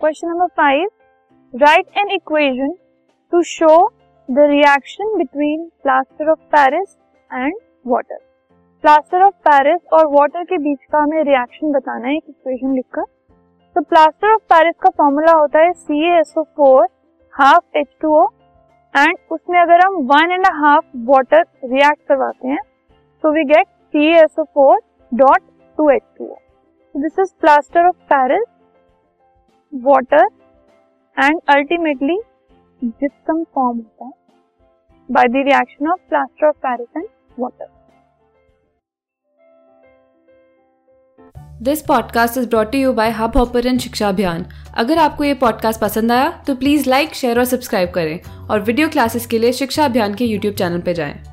Question number five write an equation to show the reaction between plaster of Paris and water plaster of Paris और water के बीच का हमें reaction बताना है, एक इक्वेशन लिखकर। तो प्लास्टर ऑफ़ पेरिस का फॉर्मूला होता है C S O four half H two O and उसमें अगर हम one and half water react करवाते हैं तो we get C S O four dot two H two O this is plaster of Paris water and ultimately gypsum form होता है by the reaction of plaster of Paris and water this podcast is brought you by Hub Hopper and Shiksha Abhiyan अगर आपको ये podcast पसंद आया तो please like share और subscribe करें और वीडियो क्लासेस के लिए शिक्षा अभियान के यूट्यूब चैनल पर जाएँ।